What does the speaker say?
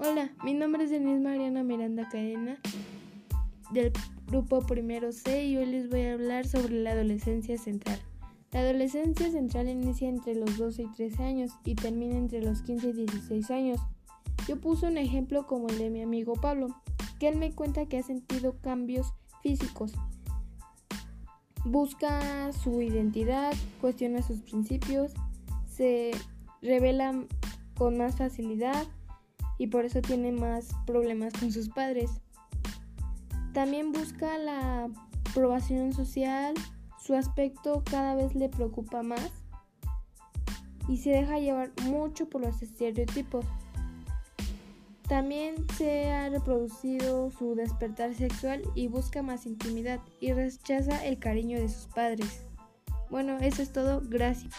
Hola, mi nombre es Denise Mariana Miranda Cadena del grupo Primero C y hoy les voy a hablar sobre la adolescencia central. La adolescencia central inicia entre los 12 y 13 años y termina entre los 15 y 16 años. Yo puse un ejemplo como el de mi amigo Pablo, que él me cuenta que ha sentido cambios físicos. Busca su identidad, cuestiona sus principios, se revela con más facilidad y por eso tiene más problemas con sus padres. También busca la aprobación social, su aspecto cada vez le preocupa más y se deja llevar mucho por los estereotipos. También se ha reproducido su despertar sexual y busca más intimidad y rechaza el cariño de sus padres. Bueno, eso es todo. Gracias.